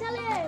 চালে।